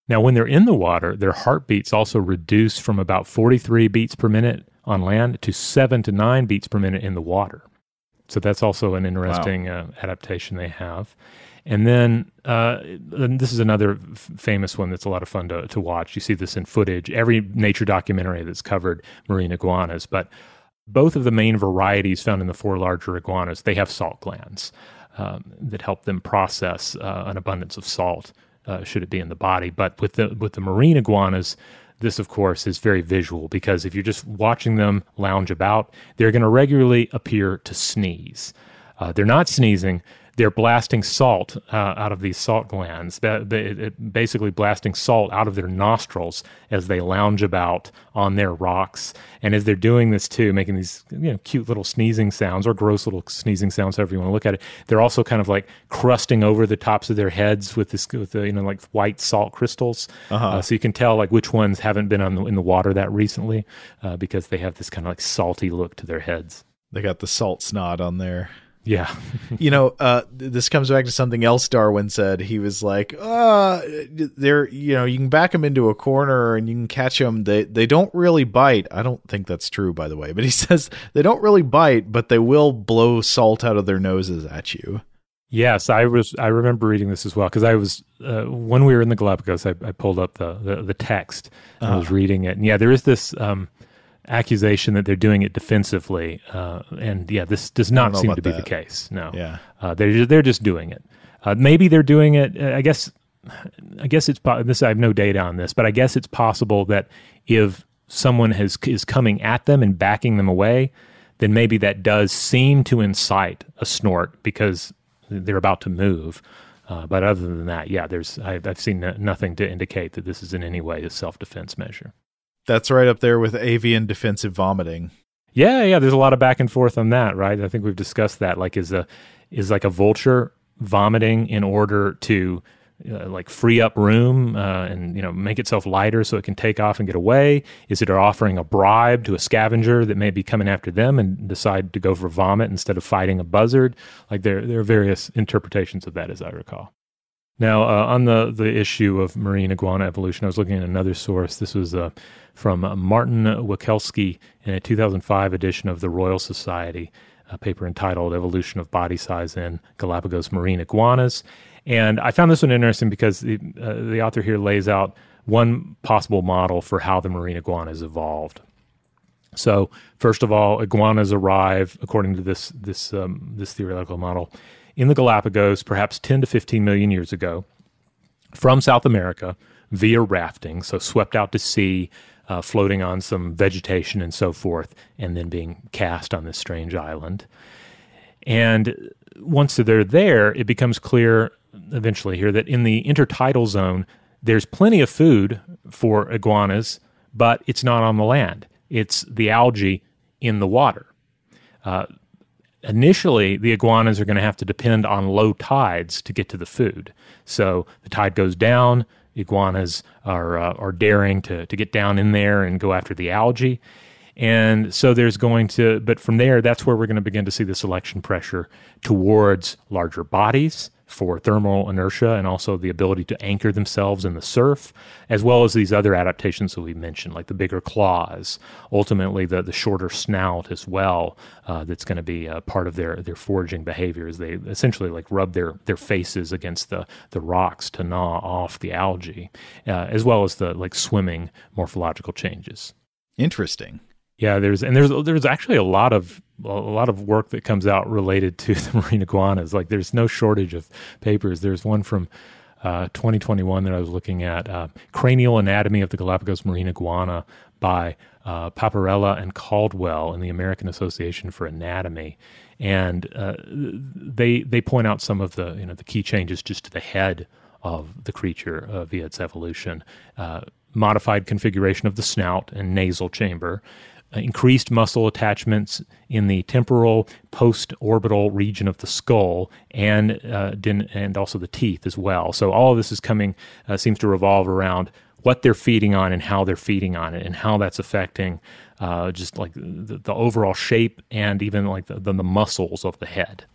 Now, when they're in the water, their heartbeats also reduce from about 43 beats per minute on land to seven to nine beats per minute in the water. So that's also an interesting wow. uh, adaptation they have. And then uh, and this is another f- famous one that's a lot of fun to, to watch. You see this in footage, every nature documentary that's covered marine iguanas. But both of the main varieties found in the four larger iguanas, they have salt glands um, that help them process uh, an abundance of salt, uh, should it be in the body. But with the with the marine iguanas, this, of course, is very visual because if you're just watching them lounge about, they're going to regularly appear to sneeze. Uh, they're not sneezing, they're blasting salt uh, out of these salt glands, basically blasting salt out of their nostrils as they lounge about on their rocks. And as they're doing this too, making these you know cute little sneezing sounds or gross little sneezing sounds, however you want to look at it, they're also kind of like crusting over the tops of their heads with this with the you know like white salt crystals. Uh-huh. Uh, so you can tell like which ones haven't been on the, in the water that recently uh, because they have this kind of like salty look to their heads. They got the salt snot on there. Yeah. you know, uh, this comes back to something else Darwin said. He was like, uh, they're, you know, you can back them into a corner and you can catch them. They, they don't really bite. I don't think that's true, by the way, but he says they don't really bite, but they will blow salt out of their noses at you. Yes, I was. I remember reading this as well because I was uh, when we were in the Galapagos. I, I pulled up the the, the text and uh-huh. I was uh-huh. reading it, and yeah, there is this um, accusation that they're doing it defensively, uh, and yeah, this does not seem to be that. the case. No, yeah, uh, they're they're just doing it. Uh, maybe they're doing it. Uh, I guess. I guess it's this. I have no data on this, but I guess it's possible that if someone has is coming at them and backing them away, then maybe that does seem to incite a snort because they're about to move. Uh, but other than that, yeah, there's I've, I've seen nothing to indicate that this is in any way a self defense measure. That's right up there with avian defensive vomiting. Yeah, yeah. There's a lot of back and forth on that, right? I think we've discussed that. Like, is a is like a vulture vomiting in order to uh, like free up room uh, and you know make itself lighter so it can take off and get away? Is it offering a bribe to a scavenger that may be coming after them and decide to go for vomit instead of fighting a buzzard? Like there there are various interpretations of that, as I recall. Now, uh, on the the issue of marine iguana evolution, I was looking at another source. This was uh, from Martin Wikelski in a 2005 edition of the Royal Society, a paper entitled "Evolution of Body Size in Galapagos Marine Iguanas." And I found this one interesting because the, uh, the author here lays out one possible model for how the marine iguanas evolved. So, first of all, iguanas arrive, according to this this um, this theoretical model, in the Galapagos, perhaps 10 to 15 million years ago, from South America via rafting, so swept out to sea, uh, floating on some vegetation and so forth, and then being cast on this strange island. And once they're there, it becomes clear eventually here that in the intertidal zone, there's plenty of food for iguanas, but it's not on the land. It's the algae in the water. Uh, initially the iguanas are going to have to depend on low tides to get to the food. So the tide goes down, iguanas are uh, are daring to to get down in there and go after the algae. And so there's going to, but from there, that's where we're going to begin to see the selection pressure towards larger bodies for thermal inertia and also the ability to anchor themselves in the surf, as well as these other adaptations that we mentioned, like the bigger claws, ultimately the, the shorter snout as well, uh, that's going to be a part of their, their foraging behaviors. They essentially like rub their, their faces against the, the rocks to gnaw off the algae, uh, as well as the like swimming morphological changes. Interesting. Yeah, there's and there's there's actually a lot of a lot of work that comes out related to the marine iguanas. Like there's no shortage of papers. There's one from uh, 2021 that I was looking at, uh, Cranial Anatomy of the Galapagos Marine Iguana by uh, Paparella and Caldwell in the American Association for Anatomy, and uh, they they point out some of the you know the key changes just to the head of the creature uh, via its evolution. Uh, modified configuration of the snout and nasal chamber, increased muscle attachments in the temporal post-orbital region of the skull and uh, and also the teeth as well. So all of this is coming uh, seems to revolve around what they're feeding on and how they're feeding on it and how that's affecting uh, just like the, the, overall shape and even like the, the, the muscles of the head.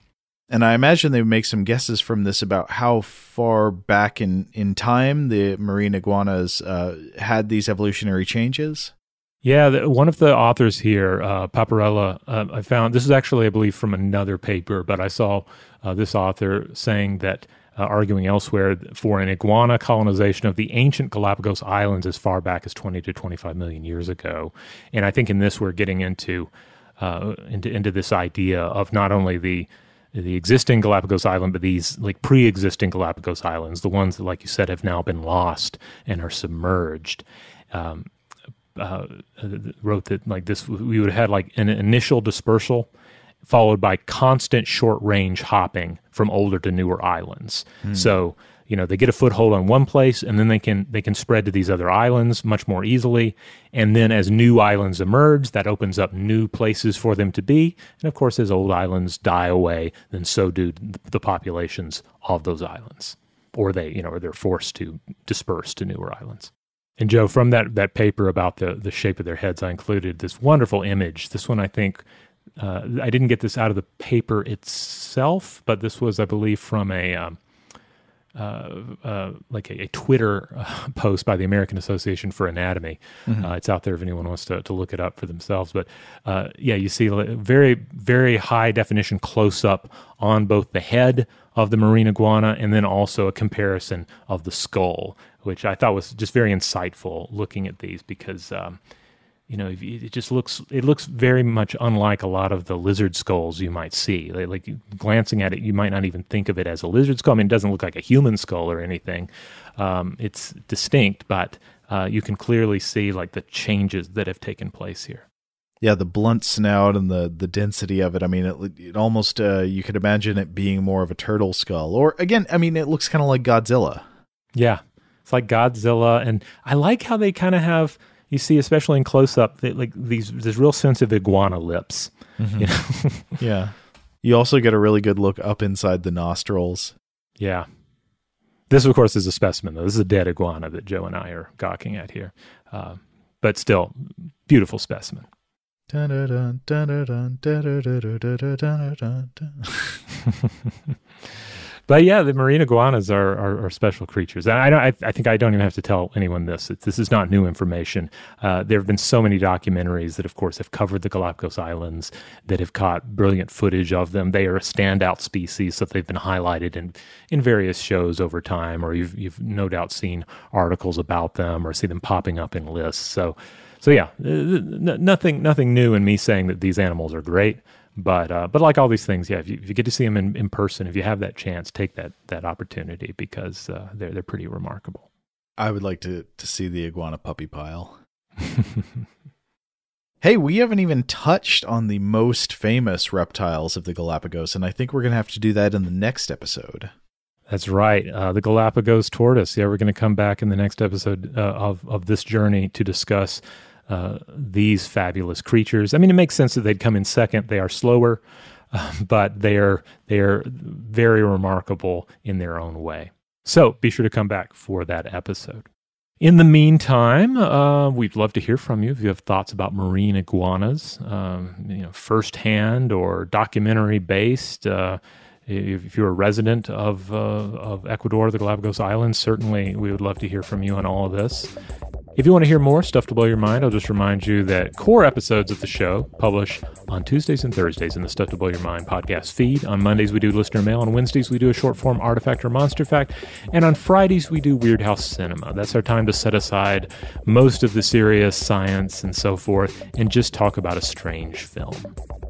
And I imagine they make some guesses from this about how far back in, in time the marine iguanas uh, had these evolutionary changes. Yeah, the, one of the authors here, uh, Paparella, uh, I found this is actually, I believe, from another paper, but I saw uh, this author saying that, uh, arguing elsewhere, for an iguana colonization of the ancient Galapagos Islands as far back as 20 to 25 million years ago. And I think in this we're getting into uh, into, into this idea of not only the the existing Galapagos Island, but these like pre-existing Galapagos Islands, the ones that, like you said, have now been lost and are submerged. Um, uh, wrote that like this, we would have had like an initial dispersal followed by constant short range hopping from older to newer islands. Mm. So you know they get a foothold on one place and then they can they can spread to these other islands much more easily and then as new islands emerge that opens up new places for them to be and of course as old islands die away then so do the populations of those islands or they you know or they're forced to disperse to newer islands and joe from that that paper about the the shape of their heads i included this wonderful image this one i think uh, I didn't get this out of the paper itself, but this was, I believe, from a um, uh, uh, like a, a Twitter uh, post by the American Association for Anatomy. Mm-hmm. Uh, it's out there if anyone wants to, to look it up for themselves. But uh, yeah, you see very, very high definition close up on both the head of the marine iguana and then also a comparison of the skull, which I thought was just very insightful looking at these because. Um, you know, it just looks it looks very much unlike a lot of the lizard skulls you might see. Like, like, glancing at it, you might not even think of it as a lizard skull. I mean, it doesn't look like a human skull or anything. Um, it's distinct, but uh, you can clearly see like the changes that have taken place here. Yeah, the blunt snout and the the density of it. I mean, it, it almost uh, you could imagine it being more of a turtle skull, or again, I mean, it looks kind of like Godzilla. Yeah, it's like Godzilla, and I like how they kind of have you see, especially in close up, like these this real sense of iguana lips. Mm-hmm. You know? yeah. You also get a really good look up inside the nostrils. Yeah. This, of course, is a specimen, though. This is a dead iguana that Joe and I are gawking at here. Uh, but still, beautiful specimen. But yeah, the marine iguanas are, are, are special creatures. And I, I, I, think I don't even have to tell anyone this. It's, this is not new information. Uh, there have been so many documentaries that, of course, have covered the Galapagos Islands that have caught brilliant footage of them. They are a standout species, so they've been highlighted in, in various shows over time, or you've, you've no doubt seen articles about them or see them popping up in lists. So, so yeah, uh, nothing, nothing new in me saying that these animals are great. But uh, but like all these things, yeah, if you, if you, get to see them in, in person, if you have that chance, take that that opportunity because uh, they're they're pretty remarkable. I would like to to see the iguana puppy pile. hey, we haven't even touched on the most famous reptiles of the Galapagos, and I think we're going to have to do that in the next episode. That's right. Uh, the Galapagos tortoise. Yeah, we're going to come back in the next episode uh, of, of this journey to discuss uh, these fabulous creatures. I mean, it makes sense that they'd come in second. They are slower, uh, but they are they are very remarkable in their own way. So be sure to come back for that episode. In the meantime, uh, we'd love to hear from you if you have thoughts about marine iguanas, um, you know, firsthand or documentary based. Uh, if you're a resident of, uh, of Ecuador, the Galapagos Islands, certainly we would love to hear from you on all of this. If you want to hear more stuff to blow your mind, I'll just remind you that core episodes of the show publish on Tuesdays and Thursdays in the Stuff to Blow Your Mind podcast feed. On Mondays, we do listener mail. On Wednesdays, we do a short form artifact or monster fact. And on Fridays, we do Weirdhouse Cinema. That's our time to set aside most of the serious science and so forth and just talk about a strange film.